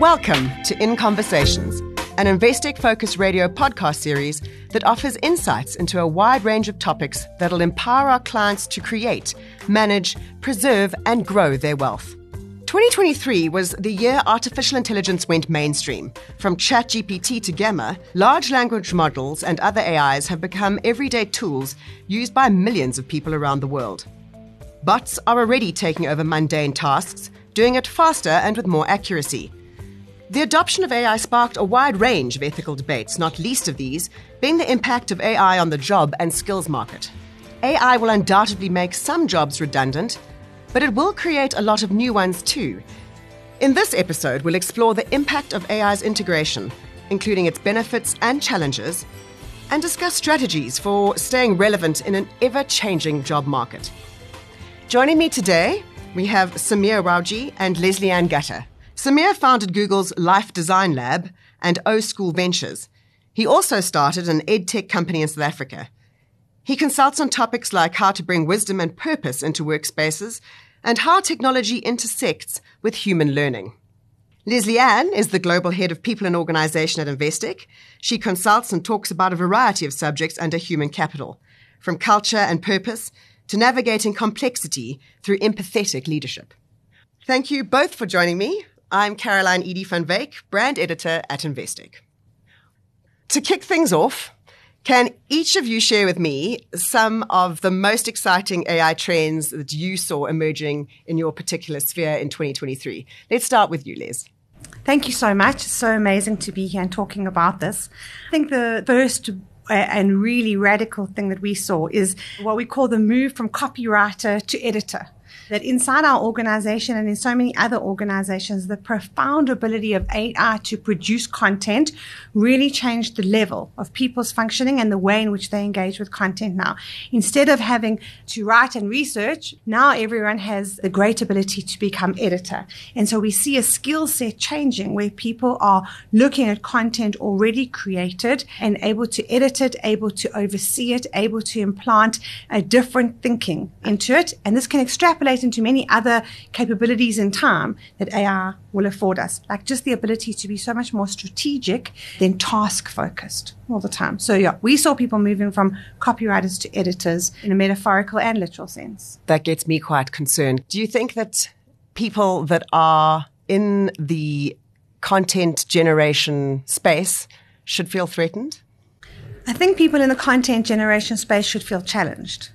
Welcome to In Conversations, an Investec focused radio podcast series that offers insights into a wide range of topics that'll empower our clients to create, manage, preserve, and grow their wealth. 2023 was the year artificial intelligence went mainstream. From ChatGPT to Gamma, large language models and other AIs have become everyday tools used by millions of people around the world. Bots are already taking over mundane tasks, doing it faster and with more accuracy. The adoption of AI sparked a wide range of ethical debates, not least of these being the impact of AI on the job and skills market. AI will undoubtedly make some jobs redundant but it will create a lot of new ones too. In this episode, we'll explore the impact of AI's integration, including its benefits and challenges, and discuss strategies for staying relevant in an ever changing job market. Joining me today, we have Sameer Rawjee and Lesley Ann Gatter. Sameer founded Google's Life Design Lab and O School Ventures. He also started an edtech company in South Africa. He consults on topics like how to bring wisdom and purpose into workspaces and how technology intersects with human learning. Lesley Ann is the global head of people and organization at Investec. She consults and talks about a variety of subjects under human capital, from culture and purpose to navigating complexity through empathetic leadership. Thank you both for joining me. I'm Caroline Edie van Veek, brand editor at Investec. To kick things off, can each of you share with me some of the most exciting AI trends that you saw emerging in your particular sphere in 2023? Let's start with you, Les. Thank you so much. It's so amazing to be here and talking about this. I think the first uh, and really radical thing that we saw is what we call the move from copywriter to editor that inside our organization and in so many other organizations, the profound ability of AI to produce content really changed the level of people's functioning and the way in which they engage with content now. Instead of having to write and research, now everyone has the great ability to become editor. And so we see a skill set changing where people are looking at content already created and able to edit it, able to oversee it, able to implant a different thinking into it. And this can extrapolate into many other capabilities in time that AI will afford us, like just the ability to be so much more strategic than task focused all the time. So yeah, we saw people moving from copywriters to editors in a metaphorical and literal sense. That gets me quite concerned. Do you think that people that are in the content generation space should feel threatened? I think people in the content generation space should feel challenged.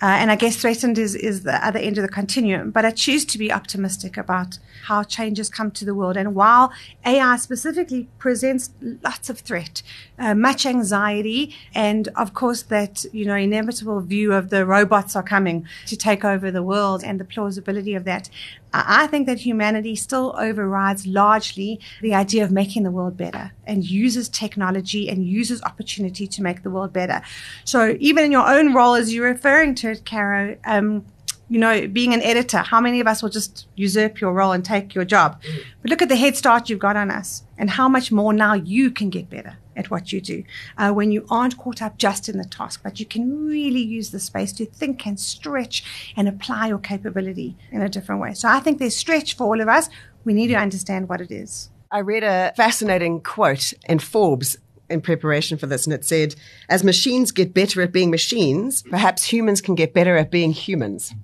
Uh, and I guess threatened is, is the other end of the continuum. But I choose to be optimistic about how changes come to the world. And while AI specifically presents lots of threat, uh, much anxiety, and of course that, you know, inevitable view of the robots are coming to take over the world and the plausibility of that, I think that humanity still overrides largely the idea of making the world better and uses technology and uses opportunity to make the world better. So even in your own role, as you're referring to it, Caro, um, you know, being an editor, how many of us will just usurp your role and take your job? Mm. But look at the head start you've got on us and how much more now you can get better at what you do uh, when you aren't caught up just in the task, but you can really use the space to think and stretch and apply your capability in a different way. So I think there's stretch for all of us. We need to understand what it is. I read a fascinating quote in Forbes in preparation for this, and it said, As machines get better at being machines, perhaps humans can get better at being humans.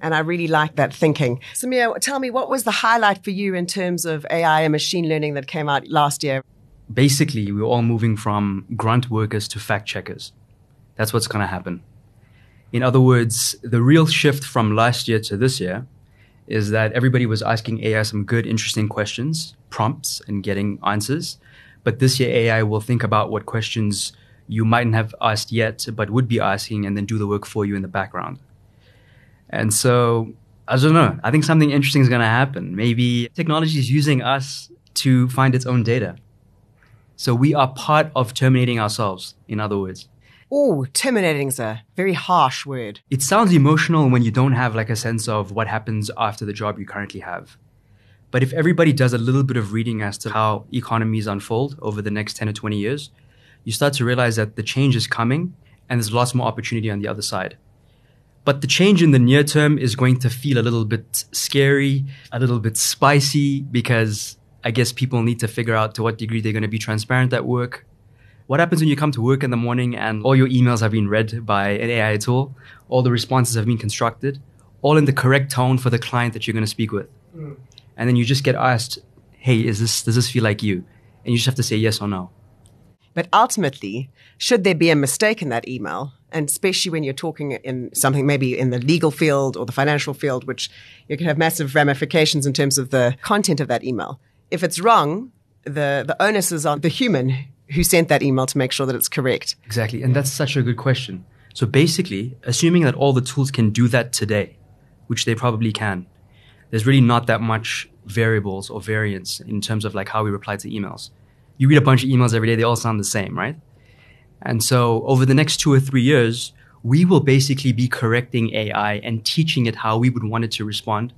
And I really like that thinking. Sameer, tell me, what was the highlight for you in terms of AI and machine learning that came out last year? basically we're all moving from grunt workers to fact checkers. That's what's going to happen. In other words, the real shift from last year to this year is that everybody was asking AI some good, interesting questions, prompts, and getting answers. But this year, AI will think about what questions you mightn't have asked yet, but would be asking, and then do the work for you in the background. And so, I don't know. I think something interesting is going to happen. Maybe technology is using us to find its own data. So we are part of terminating ourselves, in other words. Oh, terminating is a very harsh word. It sounds emotional when you don't have like a sense of what happens after the job you currently have. But if everybody does a little bit of reading as to how economies unfold over the next 10 or 20 years, you start to realize that the change is coming and there's lots more opportunity on the other side. But the change in the near term is going to feel a little bit scary, a little bit spicy because I guess people need to figure out to what degree they're going to be transparent at work. What happens when you come to work in the morning and all your emails have been read by an AI tool, all the responses have been constructed, all in the correct tone for the client that you're going to speak with. Mm. And then you just get asked, "Hey, is this does this feel like you?" And you just have to say yes or no. But ultimately, should there be a mistake in that email, and especially when you're talking in something maybe in the legal field or the financial field, which you can have massive ramifications in terms of the content of that email. If it's wrong, the, the onus is on the human who sent that email to make sure that it's correct. Exactly. And that's such a good question. So basically, assuming that all the tools can do that today, which they probably can, there's really not that much variables or variance in terms of like how we reply to emails. You read a bunch of emails every day, they all sound the same, right? And so over the next two or three years, we will basically be correcting AI and teaching it how we would want it to respond,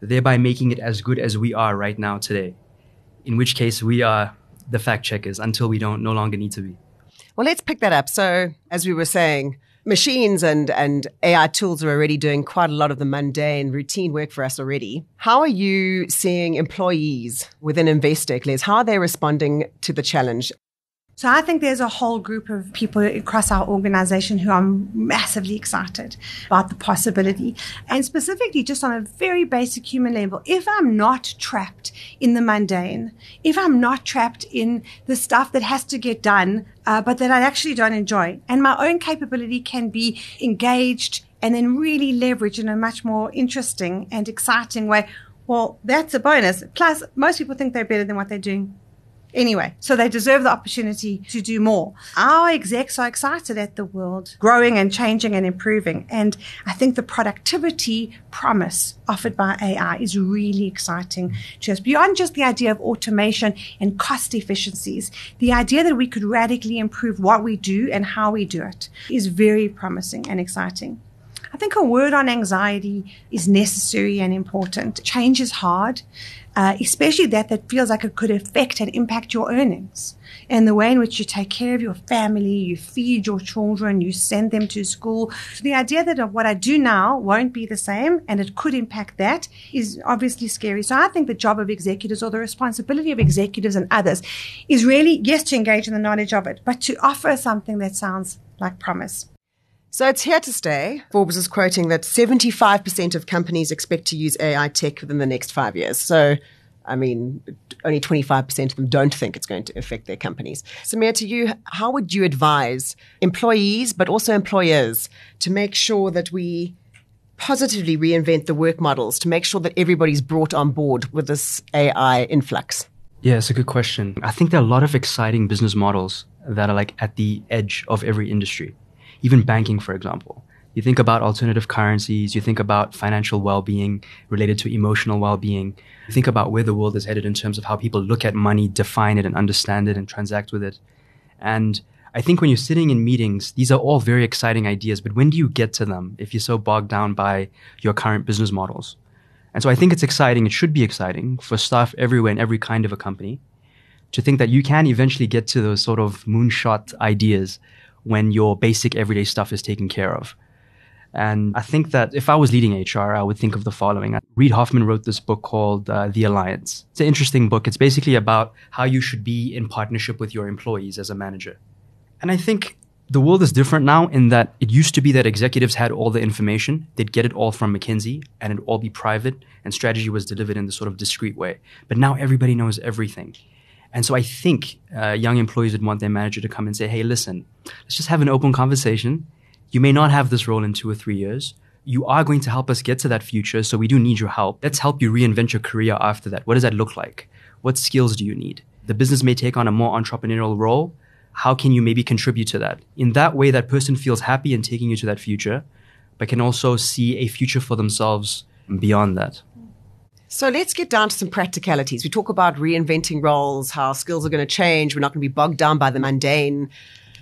thereby making it as good as we are right now today. In which case, we are the fact checkers until we don't no longer need to be. Well, let's pick that up. So, as we were saying, machines and, and AI tools are already doing quite a lot of the mundane routine work for us already. How are you seeing employees within Investec, Les? How are they responding to the challenge? So I think there's a whole group of people across our organization who are massively excited about the possibility. And specifically, just on a very basic human level, if I'm not trapped in the mundane, if I'm not trapped in the stuff that has to get done, uh, but that I actually don't enjoy, and my own capability can be engaged and then really leveraged in a much more interesting and exciting way, well, that's a bonus. Plus, most people think they're better than what they're doing Anyway, so they deserve the opportunity to do more. Our execs are excited at the world growing and changing and improving. And I think the productivity promise offered by AI is really exciting to us beyond just the idea of automation and cost efficiencies. The idea that we could radically improve what we do and how we do it is very promising and exciting. I think a word on anxiety is necessary and important. Change is hard uh, especially that that feels like it could affect and impact your earnings and the way in which you take care of your family, you feed your children, you send them to school. So the idea that what I do now won't be the same and it could impact that is obviously scary. So I think the job of executives or the responsibility of executives and others is really, yes, to engage in the knowledge of it, but to offer something that sounds like promise. So it's here to stay. Forbes is quoting that 75% of companies expect to use AI tech within the next five years. So, I mean, only 25% of them don't think it's going to affect their companies. Sameer, to you, how would you advise employees, but also employers, to make sure that we positively reinvent the work models to make sure that everybody's brought on board with this AI influx? Yeah, it's a good question. I think there are a lot of exciting business models that are like at the edge of every industry even banking, for example. You think about alternative currencies, you think about financial well being related to emotional well being. You think about where the world is headed in terms of how people look at money, define it, and understand it and transact with it. And I think when you're sitting in meetings, these are all very exciting ideas, but when do you get to them if you're so bogged down by your current business models? And so I think it's exciting, it should be exciting for staff everywhere in every kind of a company to think that you can eventually get to those sort of moonshot ideas when your basic everyday stuff is taken care of. And I think that if I was leading HR, I would think of the following. Reid Hoffman wrote this book called uh, The Alliance. It's an interesting book. It's basically about how you should be in partnership with your employees as a manager. And I think the world is different now in that it used to be that executives had all the information. They'd get it all from McKinsey and it'd all be private and strategy was delivered in this sort of discreet way. But now everybody knows everything. And so I think uh, young employees would want their manager to come and say, hey, listen, let's just have an open conversation. You may not have this role in two or three years. You are going to help us get to that future, so we do need your help. Let's help you reinvent your career after that. What does that look like? What skills do you need? The business may take on a more entrepreneurial role. How can you maybe contribute to that? In that way, that person feels happy in taking you to that future, but can also see a future for themselves beyond that. So let's get down to some practicalities. We talk about reinventing roles, how skills are going to change. We're not going to be bogged down by the mundane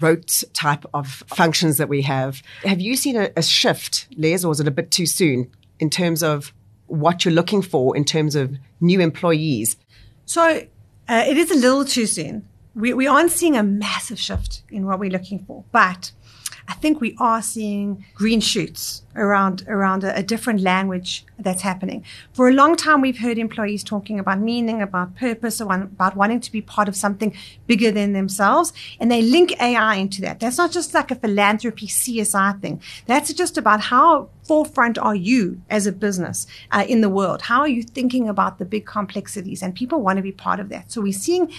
rote type of functions that we have. Have you seen a, a shift, Les, or is it a bit too soon in terms of what you're looking for in terms of new employees? So uh, it is a little too soon. We, we aren't seeing a massive shift in what we're looking for, but I think we are seeing green shoots around around a, a, different language that's happening. For a long time, we've heard employees talking about meaning, about purpose, about wanting to be part of something bigger than themselves, and they link AI into that. That's not just like a philanthropy CSR thing. That's just about how forefront are you as a business uh, in the world? How are you thinking about the big complexities? And people want to be part of that. So we're seeing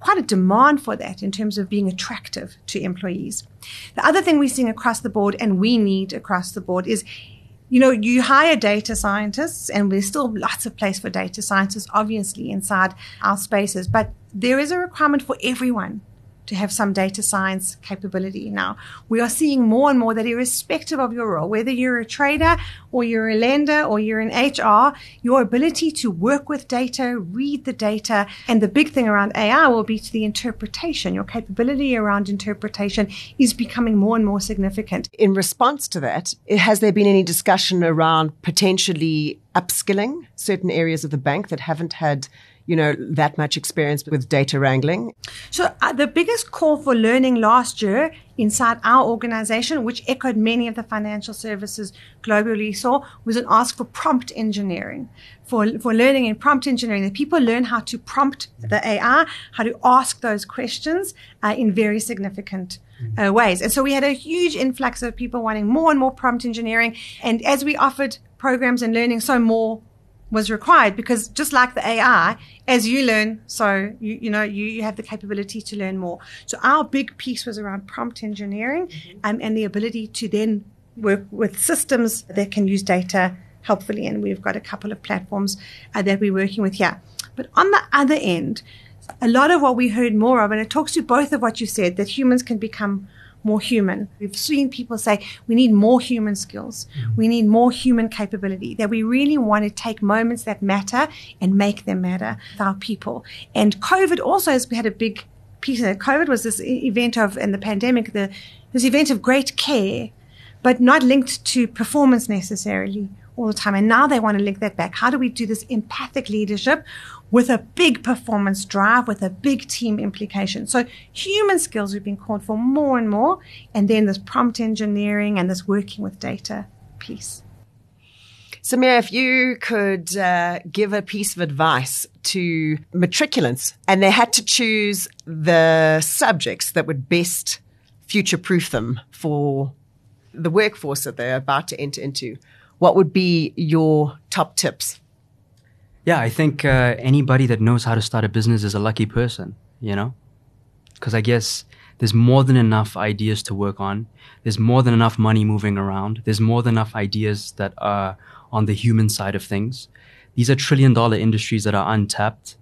quite a demand for that in terms of being attractive to employees. The other thing we're seeing across the board and we need across the board is you know, you hire data scientists, and there's still lots of place for data scientists, obviously, inside our spaces, but there is a requirement for everyone to have some data science capability. Now, we are seeing more and more that irrespective of your role, whether you're a trader or you're a lender or you're in HR, your ability to work with data, read the data, and the big thing around AI will be to the interpretation. Your capability around interpretation is becoming more and more significant. In response to that, has there been any discussion around potentially upskilling certain areas of the bank that haven't had you know, that much experience with data wrangling? So uh, the biggest call for learning last year inside our organization, which echoed many of the financial services globally saw, was an ask for prompt engineering. For, for learning in prompt engineering, that people learn how to prompt the AI, how to ask those questions uh, in very significant uh, ways. And so we had a huge influx of people wanting more and more prompt engineering. And as we offered programs and learning, so more was required because just like the AI, as you learn, so you, you know, you, you have the capability to learn more. So our big piece was around prompt engineering mm-hmm. and, and the ability to then work with systems that can use data helpfully. And we've got a couple of platforms uh, that we're working with here. But on the other end, a lot of what we heard more of, and it talks to both of what you said, that humans can become more human. We've seen people say we need more human skills. Mm-hmm. We need more human capability, that we really want to take moments that matter and make them matter with our people. And COVID also has had a big piece of it. COVID was this event of, and the pandemic, the, this event of great care, but not linked to performance necessarily all the time. And now they want to link that back. How do we do this empathic leadership with a big performance drive, with a big team implication? So human skills we've been called for more and more. And then this prompt engineering and this working with data piece. Sameer, if you could uh, give a piece of advice to matriculants and they had to choose the subjects that would best future proof them for the workforce that they're about to enter into, what would be your top tips? Yeah, I think uh, anybody that knows how to start a business is a lucky person, you know? Because I guess there's more than enough ideas to work on. There's more than enough money moving around. There's more than enough ideas that are on the human side of things. These are trillion dollar industries that are untapped.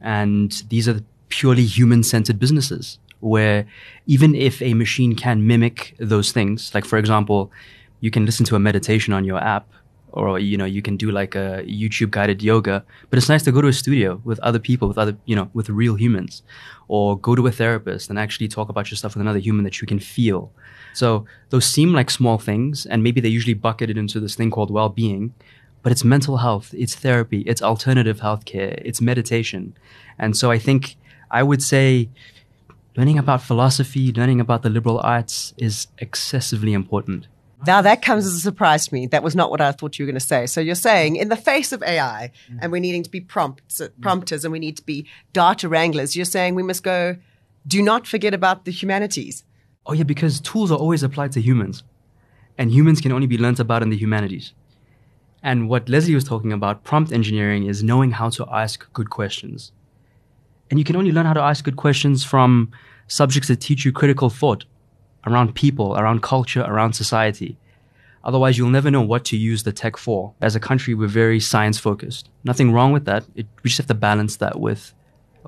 And these are purely human centered businesses where even if a machine can mimic those things, like for example, you can listen to a meditation on your app or you know you can do like a youtube guided yoga but it's nice to go to a studio with other people with other you know with real humans or go to a therapist and actually talk about your stuff with another human that you can feel. So those seem like small things and maybe they're usually bucketed into this thing called well-being but it's mental health it's therapy it's alternative healthcare it's meditation. And so i think i would say learning about philosophy learning about the liberal arts is excessively important now that comes as a surprise to me. That was not what I thought you were going to say. So you're saying in the face of AI mm. and we're needing to be prompts, prompters and we need to be data wranglers, you're saying we must go, do not forget about the humanities. Oh yeah, because tools are always applied to humans and humans can only be learnt about in the humanities. And what Lesley was talking about, prompt engineering is knowing how to ask good questions. And you can only learn how to ask good questions from subjects that teach you critical thought around people, around culture, around society. Otherwise, you'll never know what to use the tech for. As a country, we're very science focused. Nothing wrong with that. It, we just have to balance that with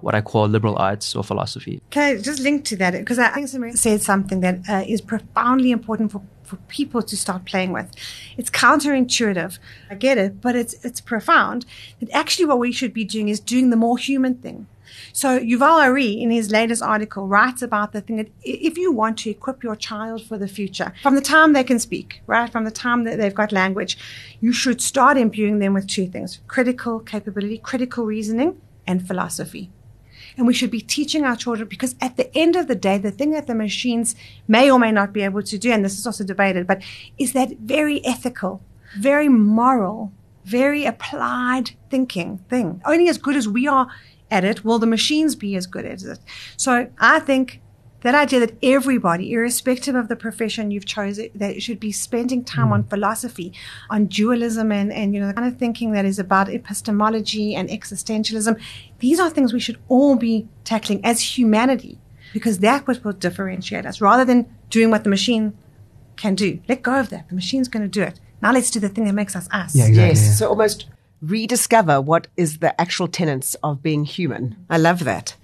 what I call liberal arts or philosophy. Okay, just link to that because I think Sameer said something that uh, is profoundly important for, for people to start playing with. It's counterintuitive. I get it, but it's it's profound. That actually what we should be doing is doing the more human thing. So Yuval Harari, in his latest article, writes about the thing that if you want to equip your child for the future, from the time they can speak, right, from the time that they've got language, you should start imbuing them with two things: critical capability, critical reasoning, and philosophy. And we should be teaching our children because at the end of the day, the thing that the machines may or may not be able to do, and this is also debated, but is that very ethical, very moral, very applied thinking thing. Only as good as we are at it will the machines be as good at it. So I think that idea that everybody, irrespective of the profession you've chosen, that should be spending time mm. on philosophy, on dualism and, and, you know, the kind of thinking that is about epistemology and existentialism. These are things we should all be tackling as humanity because that what will differentiate us rather than doing what the machine can do. Let go of that. The machine's going to do it. Now let's do the thing that makes us us. Yeah, exactly, yes. Yeah. So almost rediscover what is the actual tenets of being human. I love that.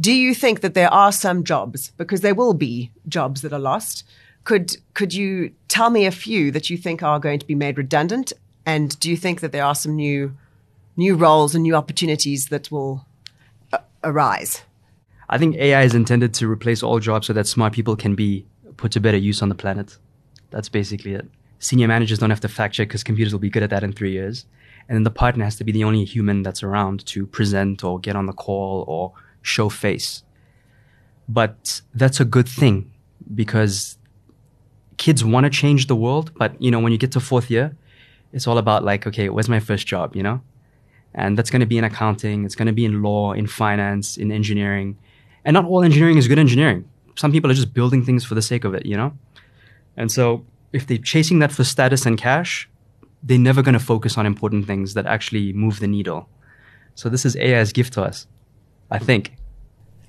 Do you think that there are some jobs, because there will be jobs that are lost? Could, could you tell me a few that you think are going to be made redundant? And do you think that there are some new, new roles and new opportunities that will uh, arise? I think AI is intended to replace all jobs so that smart people can be put to better use on the planet. That's basically it. Senior managers don't have to fact check because computers will be good at that in three years. And then the partner has to be the only human that's around to present or get on the call or show face. But that's a good thing because kids want to change the world. But, you know, when you get to fourth year, it's all about like, okay, where's my first job, you know? And that's going to be in accounting. It's going to be in law, in finance, in engineering. And not all engineering is good engineering. Some people are just building things for the sake of it, you know? And so if they're chasing that for status and cash, they're never going to focus on important things that actually move the needle. So this is AI's gift to us. I think.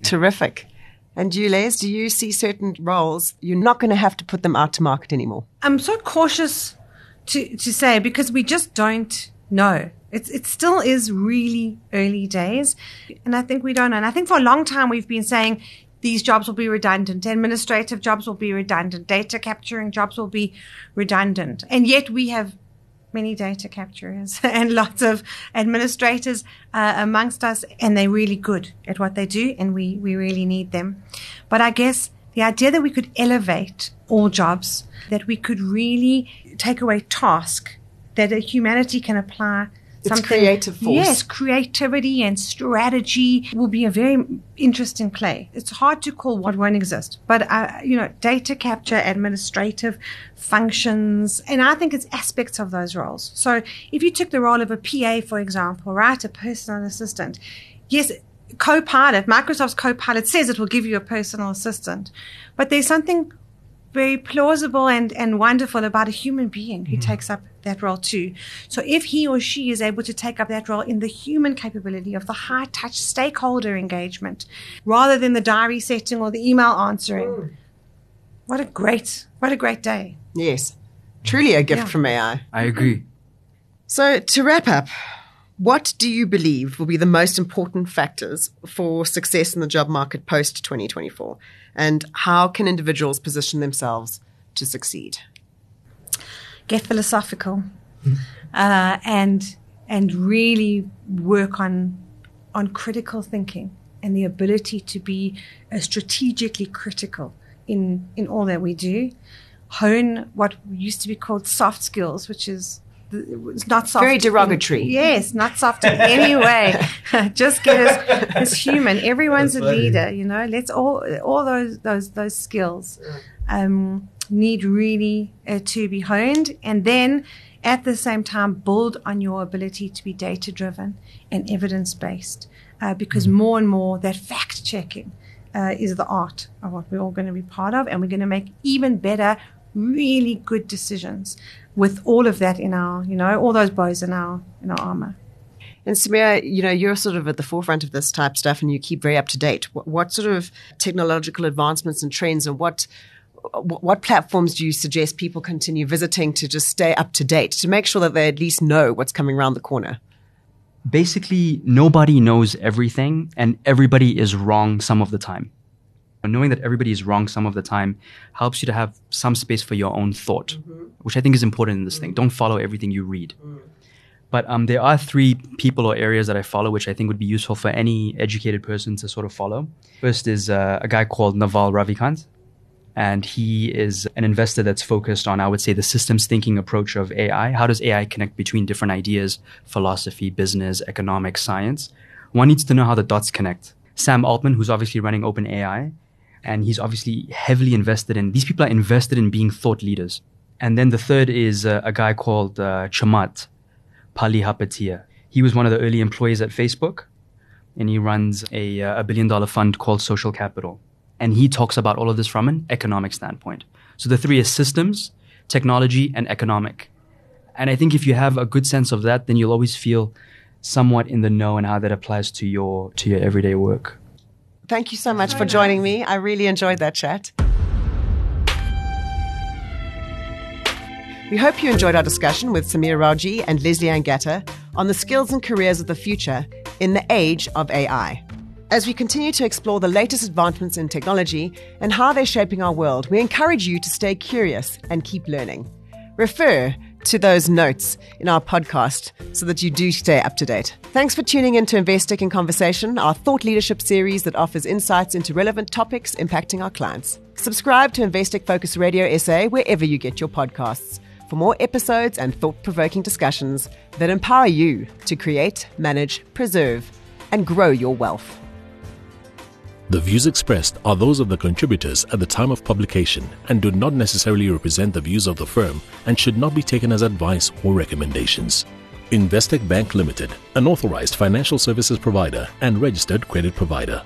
Terrific. And you, Les, do you see certain roles you're not going to have to put them out to market anymore? I'm so cautious to, to say because we just don't know. It's, it still is really early days. And I think we don't know. And I think for a long time we've been saying these jobs will be redundant. Administrative jobs will be redundant. Data capturing jobs will be redundant. And yet we have many data capturers and lots of administrators uh, amongst us, and they're really good at what they do, and we, we really need them. But I guess the idea that we could elevate all jobs, that we could really take away task that a humanity can apply it's creative force. Yes, creativity and strategy will be a very interesting play. It's hard to call what won't exist, but uh, you know, data capture, administrative functions, and I think it's aspects of those roles. So if you took the role of a PA, for example, right, a personal assistant, yes, Copilot, Microsoft's Copilot says it will give you a personal assistant, but there's something very plausible and, and wonderful about a human being who mm-hmm. takes up that role too. So if he or she is able to take up that role in the human capability of the high touch stakeholder engagement rather than the diary setting or the email answering, mm. what a great, what a great day. Yes. Truly a gift yeah. from AI. I agree. So to wrap up, what do you believe will be the most important factors for success in the job market post 2024? And how can individuals position themselves to succeed? Get philosophical uh, and and really work on on critical thinking and the ability to be uh, strategically critical in in all that we do. Hone what used to be called soft skills, which is it's not soft. Very derogatory. In, yes, not soft in any way. Just get as, as human. Everyone's That's a funny. leader, you know. Let's all all those those those skills um, need really uh, to be honed, and then at the same time build on your ability to be data driven and evidence based, uh, because mm more and more that fact checking. Uh, is the art of what we're all going to be part of, and we're going to make even better, really good decisions with all of that in our, you know, all those bows in our in our armor. And Samira, you know, you're sort of at the forefront of this type stuff, and you keep very up to date. What, what sort of technological advancements and trends, and what what platforms do you suggest people continue visiting to just stay up to date to make sure that they at least know what's coming around the corner? Basically, nobody knows everything, and everybody is wrong some of the time knowing that everybody is wrong some of the time helps you to have some space for your own thought, mm-hmm. which I think is important in this mm-hmm. thing. Don't follow everything you read. Mm. But um, there are three people or areas that I follow, which I think would be useful for any educated person to sort of follow. First is uh, a guy called Naval Ravikant. And he is an investor that's focused on, I would say, the systems thinking approach of AI. How does AI connect between different ideas, philosophy, business, economics, science? One needs to know how the dots connect Sam Altman, who's obviously running OpenAI, and he's obviously heavily invested in. These people are invested in being thought leaders. And then the third is uh, a guy called uh, Chamath Palihapitiya. He was one of the early employees at Facebook, and he runs a, uh, a billion dollar fund called Social Capital. And he talks about all of this from an economic standpoint. So the three is systems, technology, and economic. And I think if you have a good sense of that, then you'll always feel somewhat in the know and how that applies to your to your everyday work. Thank you so much for joining me. I really enjoyed that chat. We hope you enjoyed our discussion with Sameer Rawjee and Lesley Ann Gatter on the skills and careers of the future in the age of AI. As we continue to explore the latest advancements in technology and how they're shaping our world, we encourage you to stay curious and keep learning. Refer to those notes in our podcast so that you do stay up to date. Thanks for tuning in to Investec in Conversation, our thought leadership series that offers insights into relevant topics impacting our clients. Subscribe to Investec Focus Radio SA wherever you get your podcasts for more episodes and thought provoking discussions that empower you to create, manage, preserve, and grow your wealth. The views expressed are those of the contributors at the time of publication and do not necessarily represent the views of the firm and should not be taken as advice or recommendations. Investec Bank Limited, an authorized financial services provider and registered credit provider.